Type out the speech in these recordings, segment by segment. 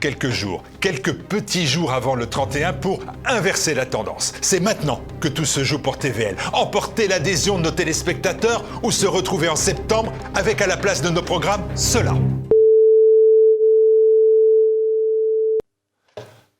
quelques jours, quelques petits jours avant le 31 pour inverser la tendance. C'est maintenant que tout se joue pour TVL. Emporter l'adhésion de nos téléspectateurs ou se retrouver en septembre avec à la place de nos programmes cela.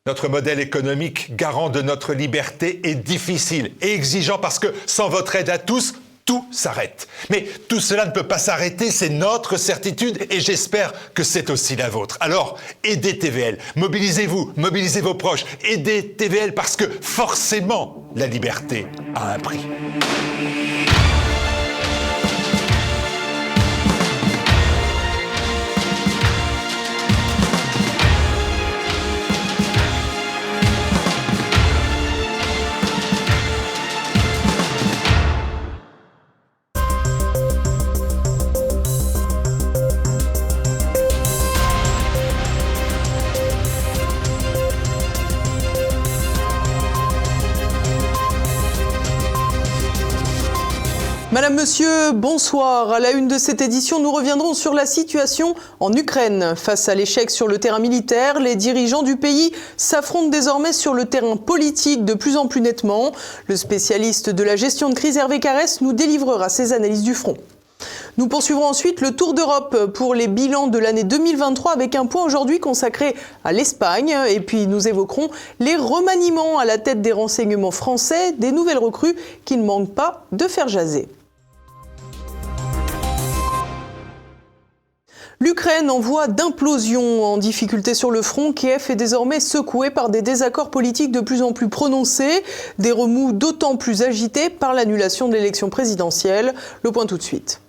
Notre modèle économique, garant de notre liberté, est difficile et exigeant parce que sans votre aide à tous, tout s'arrête. Mais tout cela ne peut pas s'arrêter, c'est notre certitude et j'espère que c'est aussi la vôtre. Alors, aidez TVL, mobilisez-vous, mobilisez vos proches, aidez TVL parce que forcément, la liberté a un prix. Monsieur, bonsoir. À la une de cette édition, nous reviendrons sur la situation en Ukraine. Face à l'échec sur le terrain militaire, les dirigeants du pays s'affrontent désormais sur le terrain politique de plus en plus nettement. Le spécialiste de la gestion de crise Hervé Carès nous délivrera ses analyses du front. Nous poursuivrons ensuite le Tour d'Europe pour les bilans de l'année 2023 avec un point aujourd'hui consacré à l'Espagne. Et puis nous évoquerons les remaniements à la tête des renseignements français, des nouvelles recrues qui ne manquent pas de faire jaser. L'Ukraine en voie d'implosion en difficulté sur le front. Kiev est désormais secoué par des désaccords politiques de plus en plus prononcés, des remous d'autant plus agités par l'annulation de l'élection présidentielle. Le point tout de suite.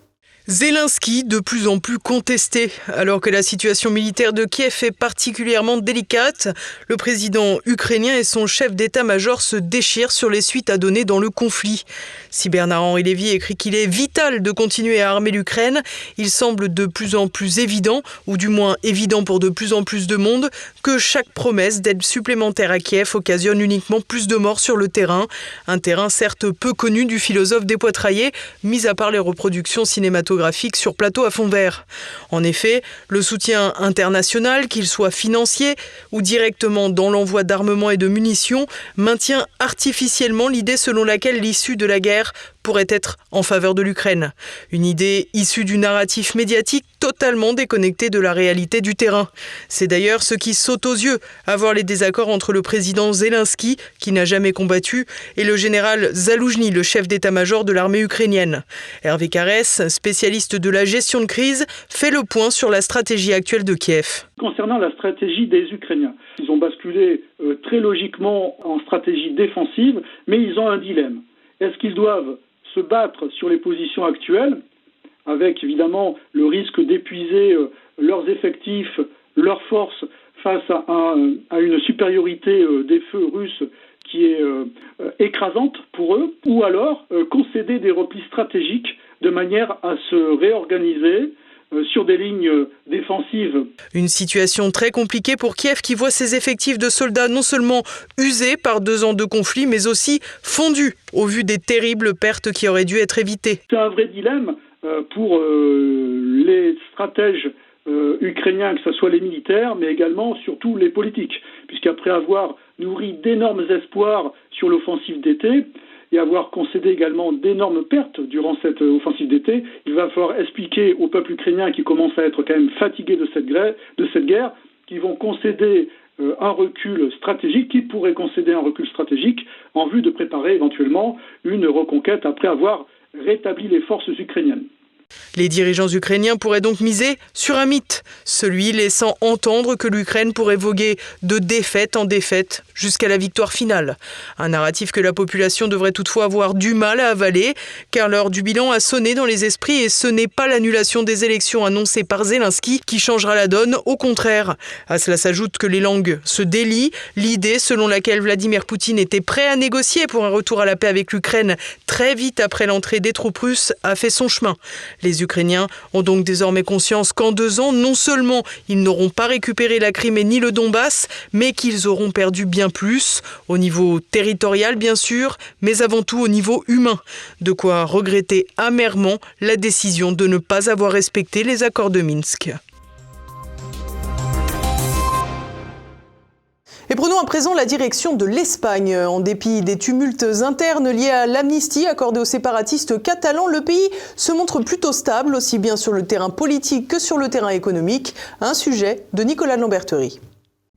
Zelensky de plus en plus contesté. Alors que la situation militaire de Kiev est particulièrement délicate, le président ukrainien et son chef d'état-major se déchirent sur les suites à donner dans le conflit. Si Bernard-Henri Lévy écrit qu'il est vital de continuer à armer l'Ukraine, il semble de plus en plus évident, ou du moins évident pour de plus en plus de monde, que chaque promesse d'aide supplémentaire à Kiev occasionne uniquement plus de morts sur le terrain. Un terrain certes peu connu du philosophe dépoitraillé, mis à part les reproductions cinématographiques sur plateau à fond vert. En effet, le soutien international, qu'il soit financier ou directement dans l'envoi d'armement et de munitions, maintient artificiellement l'idée selon laquelle l'issue de la guerre pourrait être en faveur de l'Ukraine. Une idée issue du narratif médiatique totalement déconnecté de la réalité du terrain. C'est d'ailleurs ce qui saute aux yeux à voir les désaccords entre le président Zelensky, qui n'a jamais combattu, et le général Zaloujny, le chef d'état-major de l'armée ukrainienne. Hervé Carès, spécialiste de la gestion de crise, fait le point sur la stratégie actuelle de Kiev. Concernant la stratégie des Ukrainiens, ils ont basculé euh, très logiquement en stratégie défensive, mais ils ont un dilemme. Est-ce qu'ils doivent se battre sur les positions actuelles, avec évidemment le risque d'épuiser euh, leurs effectifs, leurs forces face à, une supériorité euh, des feux russes qui est euh, écrasante pour eux, ou alors concéder des replis stratégiques de manière à se réorganiser, sur des lignes défensives. Une situation très compliquée pour Kiev qui voit ses effectifs de soldats non seulement usés par deux ans de conflit, mais aussi fondus au vu des terribles pertes qui auraient dû être évitées. C'est un vrai dilemme euh, pour euh, les stratèges ukrainiens, que ce soit les militaires, mais également surtout les politiques, puisqu'après avoir nourri d'énormes espoirs sur l'offensive d'été, et avoir concédé également d'énormes pertes durant cette offensive d'été, il va falloir expliquer au peuple ukrainien qui commence à être quand même fatigué de cette guerre, de cette guerre qu'ils vont concéder euh, un recul stratégique, qui pourrait concéder un recul stratégique en vue de préparer éventuellement une reconquête après avoir rétabli les forces ukrainiennes? Les dirigeants ukrainiens pourraient donc miser sur un mythe, celui laissant entendre que l'Ukraine pourrait voguer de défaite en défaite jusqu'à la victoire finale. Un narratif que la population devrait toutefois avoir du mal à avaler, car l'heure du bilan a sonné dans les esprits et ce n'est pas l'annulation des élections annoncées par Zelensky qui changera la donne, au contraire. À cela s'ajoute que les langues se délient, l'idée selon laquelle Vladimir Poutine était prêt à négocier pour un retour à la paix avec l'Ukraine très vite après l'entrée des troupes russes a fait son chemin. Les Ukrainiens ont donc désormais conscience qu'en deux ans, non seulement ils n'auront pas récupéré la Crimée ni le Donbass, mais qu'ils auront perdu bien plus, au niveau territorial bien sûr, mais avant tout au niveau humain. De quoi regretter amèrement la décision de ne pas avoir respecté les accords de Minsk. Et prenons à présent la direction de l'Espagne. En dépit des tumultes internes liés à l'amnistie accordée aux séparatistes catalans, le pays se montre plutôt stable, aussi bien sur le terrain politique que sur le terrain économique. Un sujet de Nicolas Lamberterie.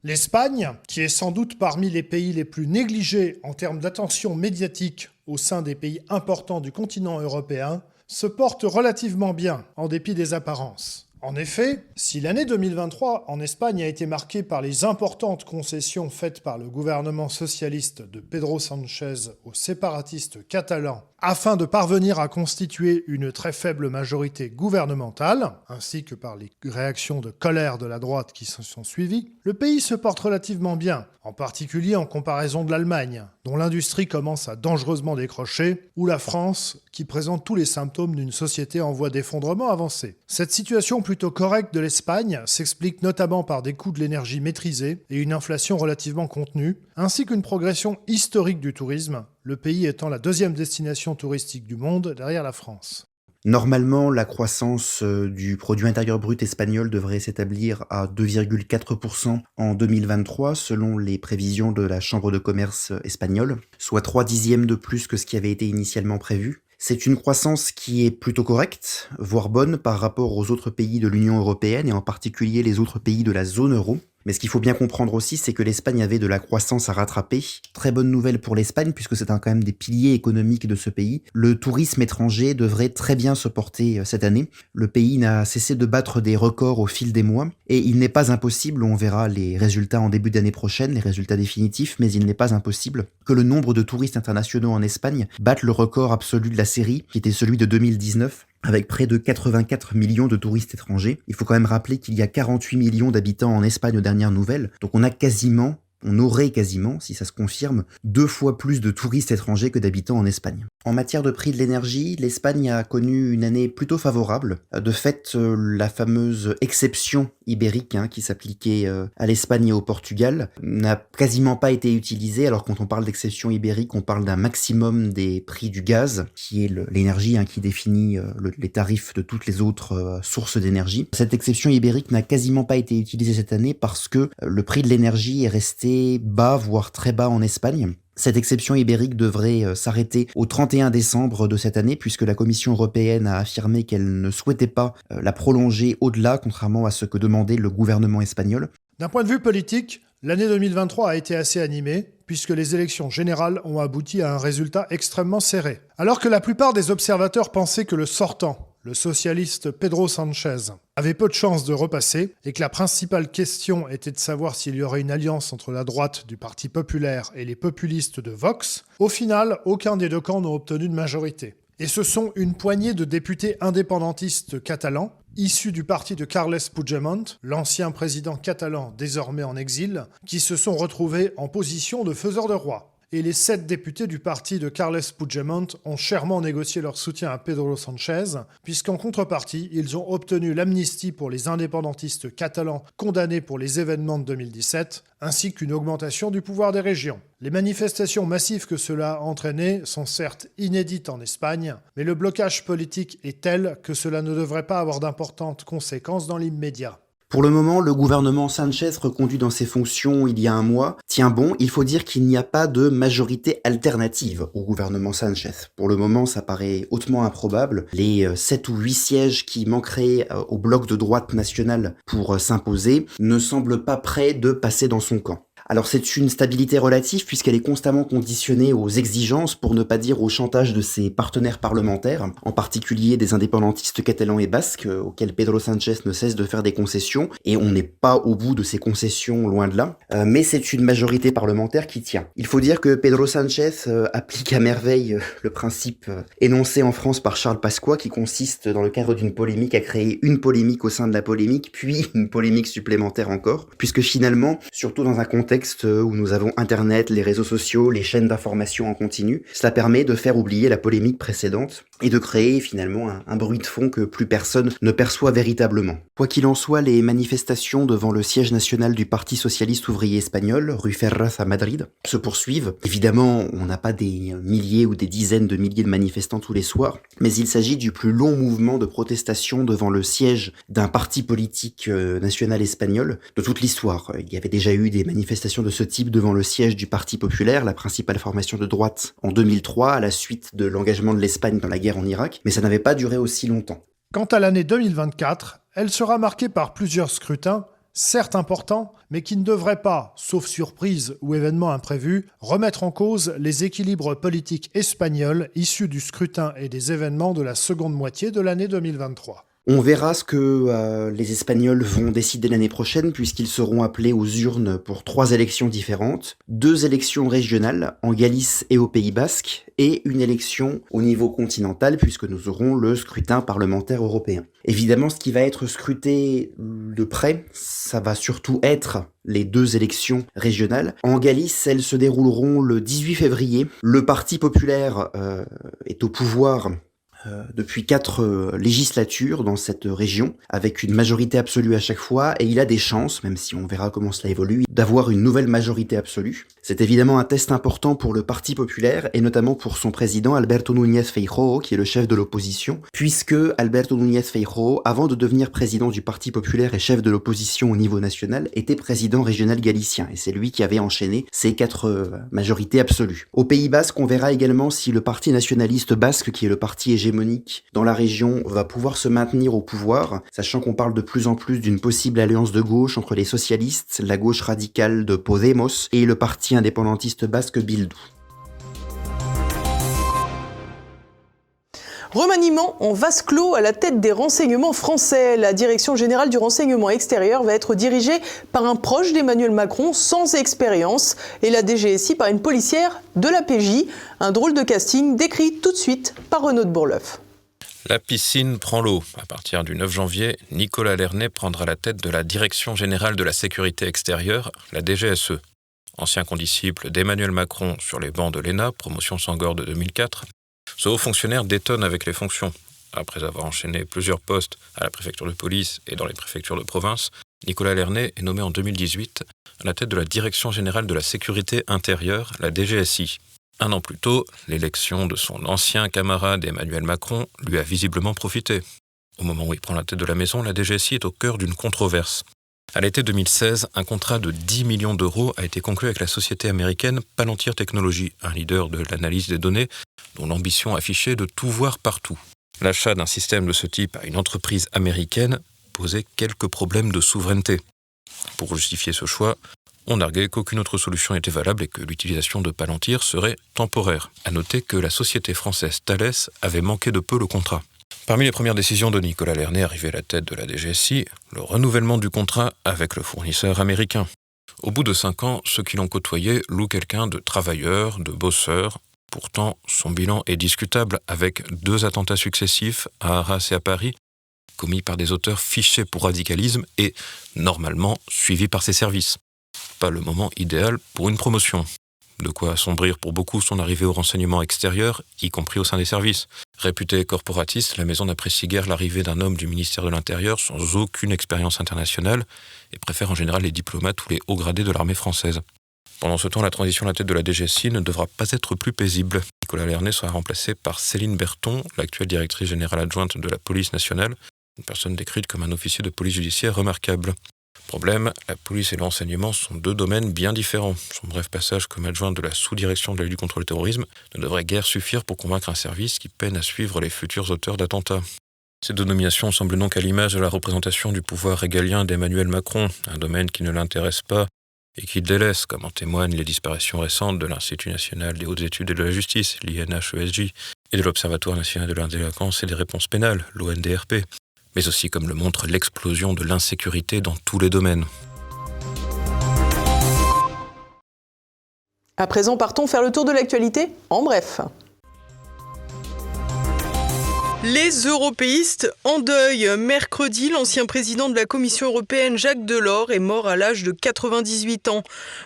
L'Espagne, qui est sans doute parmi les pays les plus négligés en termes d'attention médiatique au sein des pays importants du continent européen, se porte relativement bien en dépit des apparences. En effet, si l'année 2023 en Espagne a été marquée par les importantes concessions faites par le gouvernement socialiste de Pedro Sánchez aux séparatistes catalans afin de parvenir à constituer une très faible majorité gouvernementale, ainsi que par les réactions de colère de la droite qui se sont suivies, le pays se porte relativement bien, en particulier en comparaison de l'Allemagne, dont l'industrie commence à dangereusement décrocher, ou la France, qui présente tous les symptômes d'une société en voie d'effondrement avancé. Cette situation plutôt correcte de l'Espagne s'explique notamment par des coûts de l'énergie maîtrisés et une inflation relativement contenue, ainsi qu'une progression historique du tourisme, le pays étant la deuxième destination touristique du monde derrière la France. Normalement, la croissance euh, du produit intérieur brut espagnol devrait s'établir à 2,4% en 2023 selon les prévisions de la Chambre de commerce espagnole, soit 3 dixièmes de plus que ce qui avait été initialement prévu. C'est une croissance qui est plutôt correcte, voire bonne par rapport aux autres pays de l'Union européenne et en particulier les autres pays de la zone euro. Mais ce qu'il faut bien comprendre aussi, c'est que l'Espagne avait de la croissance à rattraper. Très bonne nouvelle pour l'Espagne, puisque c'est quand même des piliers économiques de ce pays. Le tourisme étranger devrait très bien se porter euh, cette année. Le pays n'a cessé de battre des records au fil des mois, et il n'est pas impossible, on verra les résultats en début d'année prochaine, les résultats définitifs, mais il n'est pas impossible que le nombre de touristes internationaux en Espagne batte le record absolu de la série, qui était celui de 2019, avec près de 84 millions de touristes étrangers. Il faut quand même rappeler qu'il y a 48 millions d'habitants en Espagne aux dernières nouvelles, donc on a quasiment on aurait quasiment, si ça se confirme, deux fois plus de touristes étrangers que d'habitants en Espagne. En matière de prix de l'énergie, l'Espagne a connu une année plutôt favorable. De fait, euh, la fameuse exception ibérique hein, qui s'appliquait euh, à l'Espagne et au Portugal n'a quasiment pas été utilisée. Alors quand on parle d'exception ibérique, on parle d'un maximum des prix du gaz, qui est l'énergie hein, qui définit euh, les tarifs de toutes les autres sources d'énergie. Cette exception ibérique n'a quasiment pas été utilisée cette année parce que le prix de l'énergie est resté bas, voire très bas en Espagne. Cette exception ibérique devrait euh, s'arrêter au 31 décembre de cette année puisque la Commission européenne a affirmé qu'elle ne souhaitait pas euh, la prolonger au-delà, contrairement à ce que demandait le gouvernement espagnol. D'un point de vue politique, l'année 2023 a été assez animée puisque les élections générales ont abouti à un résultat extrêmement serré. Alors que la plupart des observateurs pensaient que le sortant, le socialiste Pedro Sanchez, avait peu de chances de repasser et que la principale question était de savoir s'il y aurait une alliance entre la droite du Parti populaire et les populistes de Vox, au final, aucun des deux camps n'a obtenu de majorité. Et ce sont une poignée de députés indépendantistes catalans, issus du parti de Carles Puigdemont, l'ancien président catalan désormais en exil, qui se sont retrouvés en position de faiseur de roi et les sept députés du parti de Carles Puigdemont ont chèrement négocié leur soutien à Pedro Sanchez, puisqu'en contrepartie, ils ont obtenu l'amnistie pour les indépendantistes catalans condamnés pour les événements de 2017, ainsi qu'une augmentation du pouvoir des régions. Les manifestations massives que cela a entraînées sont certes inédites en Espagne, mais le blocage politique est tel que cela ne devrait pas avoir d'importantes conséquences dans l'immédiat. Pour le moment, le gouvernement Sanchez, reconduit dans ses fonctions il y a un mois, tient bon. Il faut dire qu'il n'y a pas de majorité alternative au gouvernement Sanchez. Pour le moment, ça paraît hautement improbable. Les 7 euh, ou 8 sièges qui manqueraient euh, au bloc de droite nationale pour euh, s'imposer ne semblent pas prêts de passer dans son camp. Alors c'est une stabilité relative puisqu'elle est constamment conditionnée aux exigences, pour ne pas dire au chantage de ses partenaires parlementaires, en particulier des indépendantistes catalans et basques, euh, auxquels Pedro Sanchez ne cesse de faire des concessions, et on n'est pas au bout de ces concessions, loin de là, euh, mais c'est une majorité parlementaire qui tient. Il faut dire que Pedro Sanchez euh, applique à merveille le principe énoncé en France par Charles Pasqua, qui consiste dans le cadre d'une polémique à créer une polémique au sein de la polémique, puis une polémique supplémentaire encore, puisque finalement, surtout dans un contexte où nous avons Internet, les réseaux sociaux, les chaînes d'information en continu. Cela permet de faire oublier la polémique précédente et de créer finalement un, bruit de fond que plus personne ne perçoit véritablement. Quoi qu'il en soit, les manifestations devant le siège national du Parti socialiste ouvrier espagnol, rue Ferraz à Madrid, se poursuivent. Évidemment, on n'a pas des milliers ou des dizaines de milliers de manifestants tous les soirs, mais il s'agit du plus long mouvement de protestation devant le siège d'un parti politique euh, national espagnol de toute l'histoire. Il y avait déjà eu des manifestations de ce type devant le siège du Parti populaire, la principale formation de droite, en 2003, à la suite de l'engagement de l'Espagne dans la guerre en Irak, mais ça n'avait pas duré aussi longtemps. Quant à l'année 2024, elle sera marquée par plusieurs scrutins, certes importants, mais qui ne devraient pas, sauf surprise ou événement imprévu, remettre en cause les équilibres politiques espagnols issus du scrutin et des événements de la seconde moitié de l'année 2023. On verra ce que euh, les Espagnols vont décider l'année prochaine puisqu'ils seront appelés aux urnes pour trois élections différentes, deux élections régionales en Galice et au Pays Basque et une élection au niveau continental puisque nous aurons le scrutin parlementaire européen. Évidemment, ce qui va être scruté de près, ça va surtout être les deux élections régionales. En Galice, elles se dérouleront le 18 février. Le Parti populaire euh, est au pouvoir depuis quatre euh, législatures dans cette région, avec une majorité absolue à chaque fois, et il a des chances, même si on verra comment cela évolue, d'avoir une nouvelle majorité absolue. C'est évidemment un test important pour le Parti populaire, et notamment pour son président Alberto Núñez Feijóo, qui est le chef de l'opposition, puisque Alberto Núñez Feijóo, avant de devenir président du Parti populaire et chef de l'opposition au niveau national, était président régional galicien, et c'est lui qui avait enchaîné ces quatre euh, majorités absolues. Au Pays Basque, on verra également si le Parti nationaliste basque, qui est le parti hégémonique dans la région va pouvoir se maintenir au pouvoir, sachant qu'on parle de plus en plus d'une possible alliance de gauche entre les socialistes, la gauche radicale de Podemos et le parti indépendantiste basque Bildu. Remaniement en vase clos à la tête des renseignements français. La direction générale du renseignement extérieur va être dirigée par un proche d'Emmanuel Macron sans expérience et la DGSI par une policière de la PJ. Un drôle de casting décrit tout de suite par Renaud de Bourleuf. La piscine prend l'eau. À partir du 9 janvier, Nicolas Lernet prendra la tête de la Direction générale de la sécurité extérieure, la DGSE. Ancien condisciple d'Emmanuel Macron sur les bancs de l'ENA, promotion Sangor de 2004, ce haut fonctionnaire détonne avec les fonctions. Après avoir enchaîné plusieurs postes à la préfecture de police et dans les préfectures de province, Nicolas Lernet est nommé en 2018 à la tête de la Direction générale de la sécurité intérieure, la DGSI. Un an plus tôt, l'élection de son ancien camarade Emmanuel Macron lui a visiblement profité. Au moment où il prend la tête de la maison, la DGSI est au cœur d'une controverse. À l'été 2016, un contrat de 10 millions d'euros a été conclu avec la société américaine Palantir Technologies, un leader de l'analyse des données, dont l'ambition affichée de tout voir partout. L'achat d'un système de ce type à une entreprise américaine posait quelques problèmes de souveraineté. Pour justifier ce choix, on arguait qu'aucune autre solution n'était valable et que l'utilisation de Palantir serait temporaire. À noter que la société française Thales avait manqué de peu le contrat. Parmi les premières décisions de Nicolas Lernet arrivé à la tête de la DGSI, le renouvellement du contrat avec le fournisseur américain. Au bout de cinq ans, ceux qui l'ont côtoyé louent quelqu'un de travailleur, de bosseur. Pourtant, son bilan est discutable avec deux attentats successifs à Arras et à Paris, commis par des auteurs fichés pour radicalisme et, normalement, suivis par ses services. Pas le moment idéal pour une promotion de quoi assombrir pour beaucoup son arrivée au renseignement extérieur, y compris au sein des services. Réputée corporatiste, la maison n'apprécie guère l'arrivée d'un homme du ministère de l'Intérieur sans aucune expérience internationale et préfère en général les diplomates ou les hauts gradés de l'armée française. Pendant ce temps, la transition à la tête de la DGSI ne devra pas être plus paisible. Nicolas Lernet sera remplacé par Céline Berton, l'actuelle directrice générale adjointe de la police nationale, une personne décrite comme un officier de police judiciaire remarquable. Problème, la police et l'enseignement sont deux domaines bien différents. Son bref passage comme adjoint de la sous-direction de la lutte contre le terrorisme ne devrait guère suffire pour convaincre un service qui peine à suivre les futurs auteurs d'attentats. Ces deux nominations semblent donc à l'image de la représentation du pouvoir régalien d'Emmanuel Macron, un domaine qui ne l'intéresse pas et qui délaisse, comme en témoignent les disparitions récentes de l'Institut national des hautes études et de la justice, l'INHESJ, et de l'Observatoire national de la délinquance et des réponses pénales, l'ONDRP, mais aussi comme le montre l'explosion de l'insécurité dans tous les domaines. À présent, partons faire le tour de l'actualité en bref. Les européistes en deuil. Mercredi, l'ancien président de la Commission européenne Jacques Delors est mort à l'âge de 98 ans.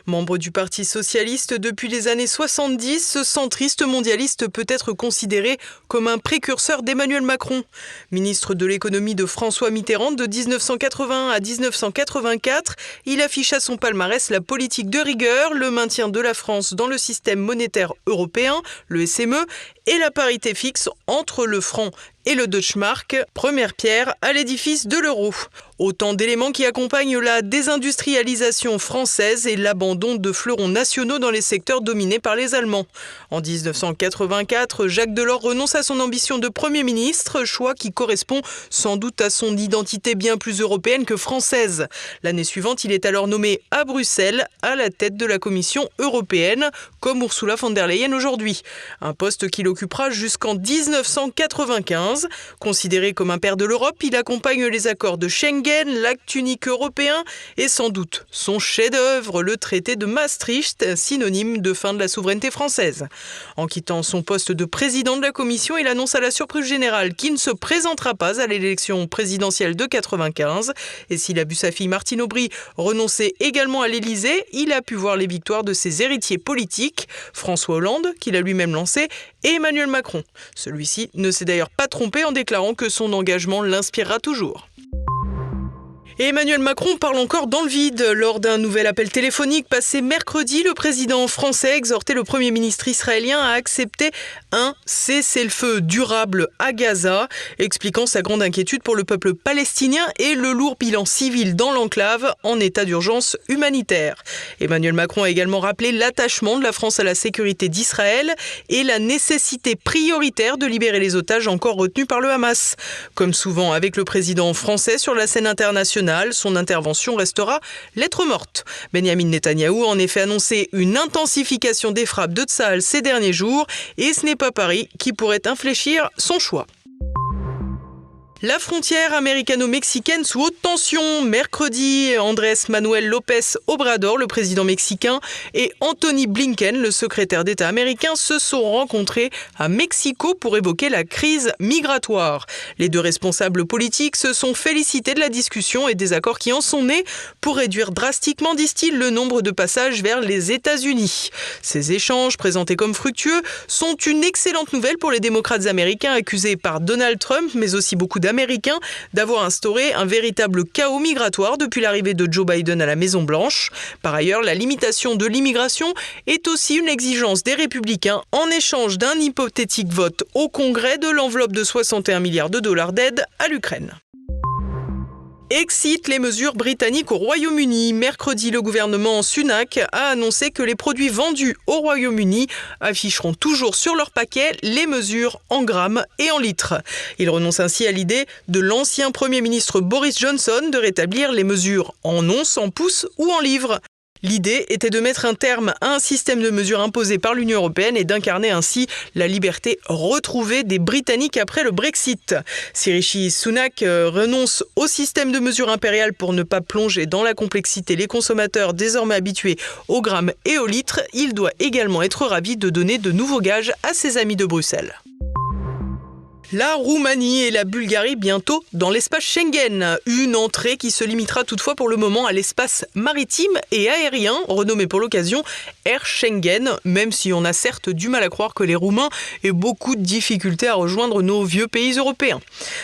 Membre du Parti socialiste depuis les années 70, ce centriste mondialiste peut être considéré comme un précurseur d'Emmanuel Macron. Ministre de l'économie de François Mitterrand de 1981 à 1984, il affiche à son palmarès la politique de rigueur, le maintien de la France dans le système monétaire européen, le SME, et la parité fixe entre le franc et le Deutschmark, première pierre à l'édifice de l'euro. Autant d'éléments qui accompagnent la désindustrialisation française et l'abandon de fleurons nationaux dans les secteurs dominés par les Allemands. En 1984, Jacques Delors renonce à son ambition de Premier ministre, choix qui correspond sans doute à son identité bien plus européenne que française. L'année suivante, il est alors nommé à Bruxelles à la tête de la Commission européenne, comme Ursula von der Leyen aujourd'hui. Un poste qu'il occupera jusqu'en 1995. Considéré comme un père de l'Europe, il accompagne les accords de Schengen l'acte unique européen et sans doute son chef-d'œuvre, le traité de Maastricht, synonyme de fin de la souveraineté française. En quittant son poste de président de la Commission, il annonce à la surprise générale qu'il ne se présentera pas à l'élection présidentielle de 95. Et s'il a vu sa fille Martine Aubry renoncer également à l'Élysée, il a pu voir les victoires de ses héritiers politiques, François Hollande, qu'il a lui-même lancé, et Emmanuel Macron. Celui-ci ne s'est d'ailleurs pas trompé en déclarant que son engagement l'inspirera toujours. Emmanuel Macron parle encore dans le vide. Lors d'un nouvel appel téléphonique passé mercredi, le président français exhortait le Premier ministre israélien à accepter un cessez-le-feu durable à Gaza, expliquant sa grande inquiétude pour le peuple palestinien et le lourd bilan civil dans l'enclave en état d'urgence humanitaire. Emmanuel Macron a également rappelé l'attachement de la France à la sécurité d'Israël et la nécessité prioritaire de libérer les otages encore retenus par le Hamas. Comme souvent avec le président français sur la scène internationale, son intervention restera lettre morte. Benjamin Netanyahou a en effet annoncé une intensification des frappes de Tsahal ces derniers jours et ce n'est pas Paris qui pourrait infléchir son choix. La frontière américano-mexicaine sous haute tension. Mercredi, Andrés Manuel López Obrador, le président mexicain, et Anthony Blinken, le secrétaire d'État américain, se sont rencontrés à Mexico pour évoquer la crise migratoire. Les deux responsables politiques se sont félicités de la discussion et des accords qui en sont nés pour réduire drastiquement, disent-ils, le nombre de passages vers les États-Unis. Ces échanges, présentés comme fructueux, sont une excellente nouvelle pour les démocrates américains accusés par Donald Trump, mais aussi beaucoup d'Américains d'avoir instauré un véritable chaos migratoire depuis l'arrivée de Joe Biden à la Maison-Blanche. Par ailleurs, la limitation de l'immigration est aussi une exigence des républicains en échange d'un hypothétique vote au Congrès de l'enveloppe de 61 milliards de dollars d'aide à l'Ukraine excite les mesures britanniques au Royaume-Uni. Mercredi, le gouvernement Sunak a annoncé que les produits vendus au Royaume-Uni afficheront toujours sur leur paquet les mesures en grammes et en litres. Il renonce ainsi à l'idée de l'ancien Premier ministre Boris Johnson de rétablir les mesures en onces, en pouces ou en livres. L'idée était de mettre un terme à un système de mesures imposé par l'Union européenne et d'incarner ainsi la liberté retrouvée des Britanniques après le Brexit. Si Rishi Sunak euh, renonce au système de mesures impériales pour ne pas plonger dans la complexité les consommateurs désormais habitués au gramme et au litre, il doit également être ravi de donner de nouveaux gages à ses amis de Bruxelles. La Roumanie et la Bulgarie bientôt dans l'espace Schengen. Une entrée qui se limitera toutefois pour le moment à l'espace maritime et aérien, renommé pour l'occasion Air Schengen, même si on a certes du mal à croire que les Roumains aient beaucoup de difficultés à rejoindre nos vieux pays européens.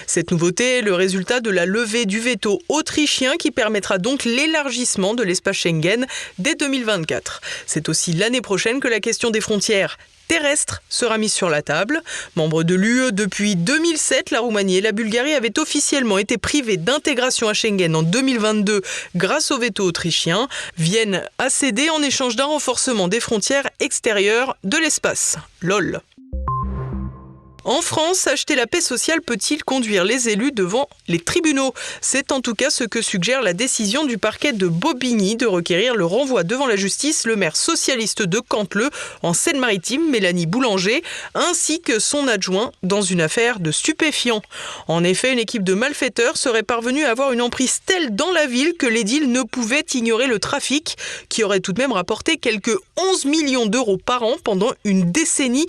Cette nouveauté est le résultat de la levée du veto autrichien qui permettra donc l'élargissement de l'espace Schengen dès 2024. C'est aussi l'année prochaine que la question des frontières terrestre sera mise sur la table. Membre de l'UE depuis 2007, la Roumanie et la Bulgarie avaient officiellement été privées d'intégration à Schengen en 2022 grâce au veto autrichien. Vienne a cédé en échange d'un renforcement des frontières extérieures de l'espace. LOL. En France, acheter la paix sociale peut-il conduire les élus devant les tribunaux? C'est en tout cas ce que suggère la décision du parquet de Bobigny de requérir le renvoi devant la justice le maire socialiste de Cantleux en Seine-Maritime, Mélanie Boulanger, ainsi que son adjoint dans une affaire de stupéfiants. En effet, une équipe de malfaiteurs serait parvenue à avoir une emprise telle dans la ville que l'édile ne pouvait ignorer le trafic, qui aurait tout de même rapporté quelques 11 millions d'euros par an pendant une décennie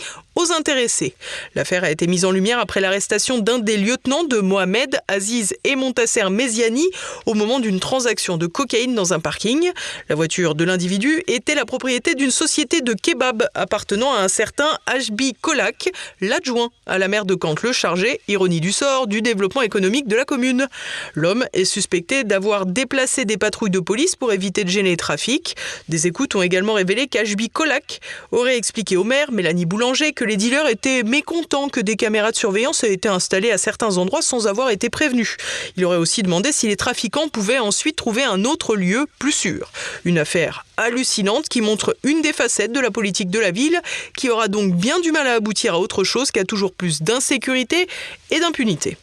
intéressés. L'affaire a été mise en lumière après l'arrestation d'un des lieutenants de Mohamed, Aziz et Montasser Meziani au moment d'une transaction de cocaïne dans un parking. La voiture de l'individu était la propriété d'une société de kebab appartenant à un certain HB Kolak, l'adjoint à la maire de Cantleux chargé, ironie du sort, du développement économique de la commune. L'homme est suspecté d'avoir déplacé des patrouilles de police pour éviter de gêner le trafic. Des écoutes ont également révélé qu'HB Kolak aurait expliqué au maire, Mélanie Boulanger, que les dealers étaient mécontents que des caméras de surveillance aient été installées à certains endroits sans avoir été prévenus. Il aurait aussi demandé si les trafiquants pouvaient ensuite trouver un autre lieu plus sûr. Une affaire hallucinante qui montre une des facettes de la politique de la ville, qui aura donc bien du mal à aboutir à autre chose qu'à toujours plus d'insécurité et d'impunité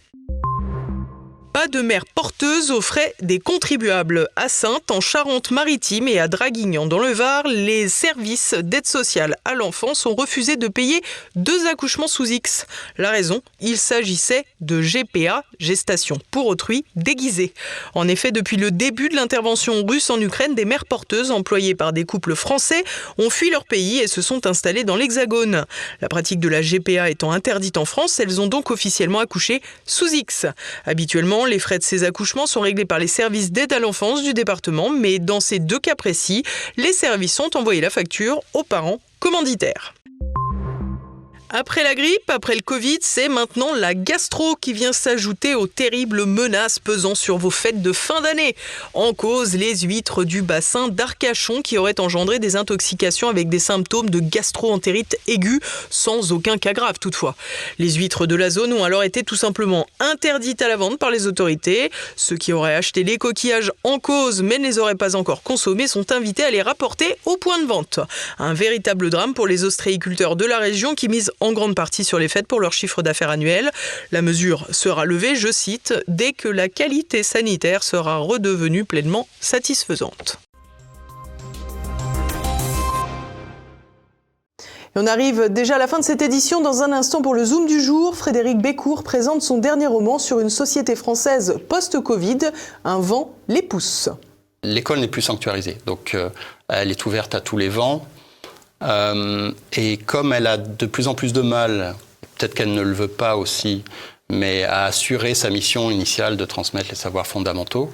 de mer porteuse aux frais des contribuables. À Sainte, en Charente-Maritime et à Draguignan, dans le Var, les services d'aide sociale à l'enfance ont refusé de payer deux accouchements sous X. La raison Il s'agissait de GPA, gestation pour autrui, déguisée. En effet, depuis le début de l'intervention russe en Ukraine, des mères porteuses employées par des couples français ont fui leur pays et se sont installées dans l'Hexagone. La pratique de la GPA étant interdite en France, elles ont donc officiellement accouché sous X. Habituellement, les frais de ces accouchements sont réglés par les services d'aide à l'enfance du département, mais dans ces deux cas précis, les services ont envoyé la facture aux parents commanditaires. Après la grippe, après le Covid, c'est maintenant la gastro qui vient s'ajouter aux terribles menaces pesant sur vos fêtes de fin d'année. En cause, les huîtres du bassin d'Arcachon qui auraient engendré des intoxications avec des symptômes de gastro-entérite aiguë, sans aucun cas grave toutefois. Les huîtres de la zone ont alors été tout simplement interdites à la vente par les autorités. Ceux qui auraient acheté les coquillages en cause mais ne les auraient pas encore consommés sont invités à les rapporter au point de vente. Un véritable drame pour les ostréiculteurs de la région qui misent en grande partie sur les fêtes pour leur chiffre d'affaires annuel. La mesure sera levée, je cite, dès que la qualité sanitaire sera redevenue pleinement satisfaisante. on arrive déjà à la fin de cette édition. Dans un instant, pour le Zoom du jour, Frédéric Bécourt présente son dernier roman sur une société française post-Covid, Un vent les pousse. L'école n'est plus sanctuarisée, donc euh, elle est ouverte à tous les vents. Euh, et comme elle a de plus en plus de mal, peut-être qu'elle ne le veut pas aussi, mais à assurer sa mission initiale de transmettre les savoirs fondamentaux,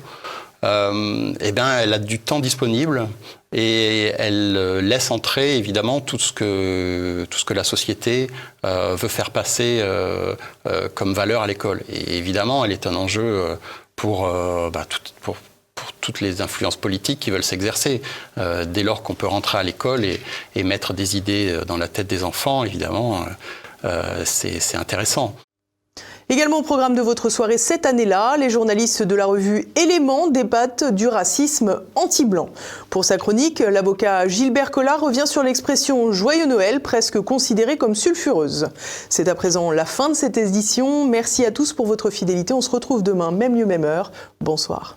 euh, eh bien, elle a du temps disponible et elle laisse entrer évidemment tout ce que, tout ce que la société euh, veut faire passer euh, euh comme valeur à l'école. Et évidemment, elle est un enjeu euh, pour, bah, tout, pour, pour toutes les influences politiques qui veulent s'exercer. Euh, dès lors qu'on peut rentrer à l'école et, et, mettre des idées euh, dans la tête des enfants, évidemment, euh, c'est intéressant. Également au programme de votre soirée cette année-là, les journalistes de la revue Éléments débattent du racisme anti-blanc. Pour sa chronique, l'avocat Gilbert Collard revient sur l'expression Joyeux Noël, presque considérée comme sulfureuse. C'est à présent la fin de cette édition. Merci à tous pour votre fidélité. On se retrouve demain, même lieu, même heure. Bonsoir.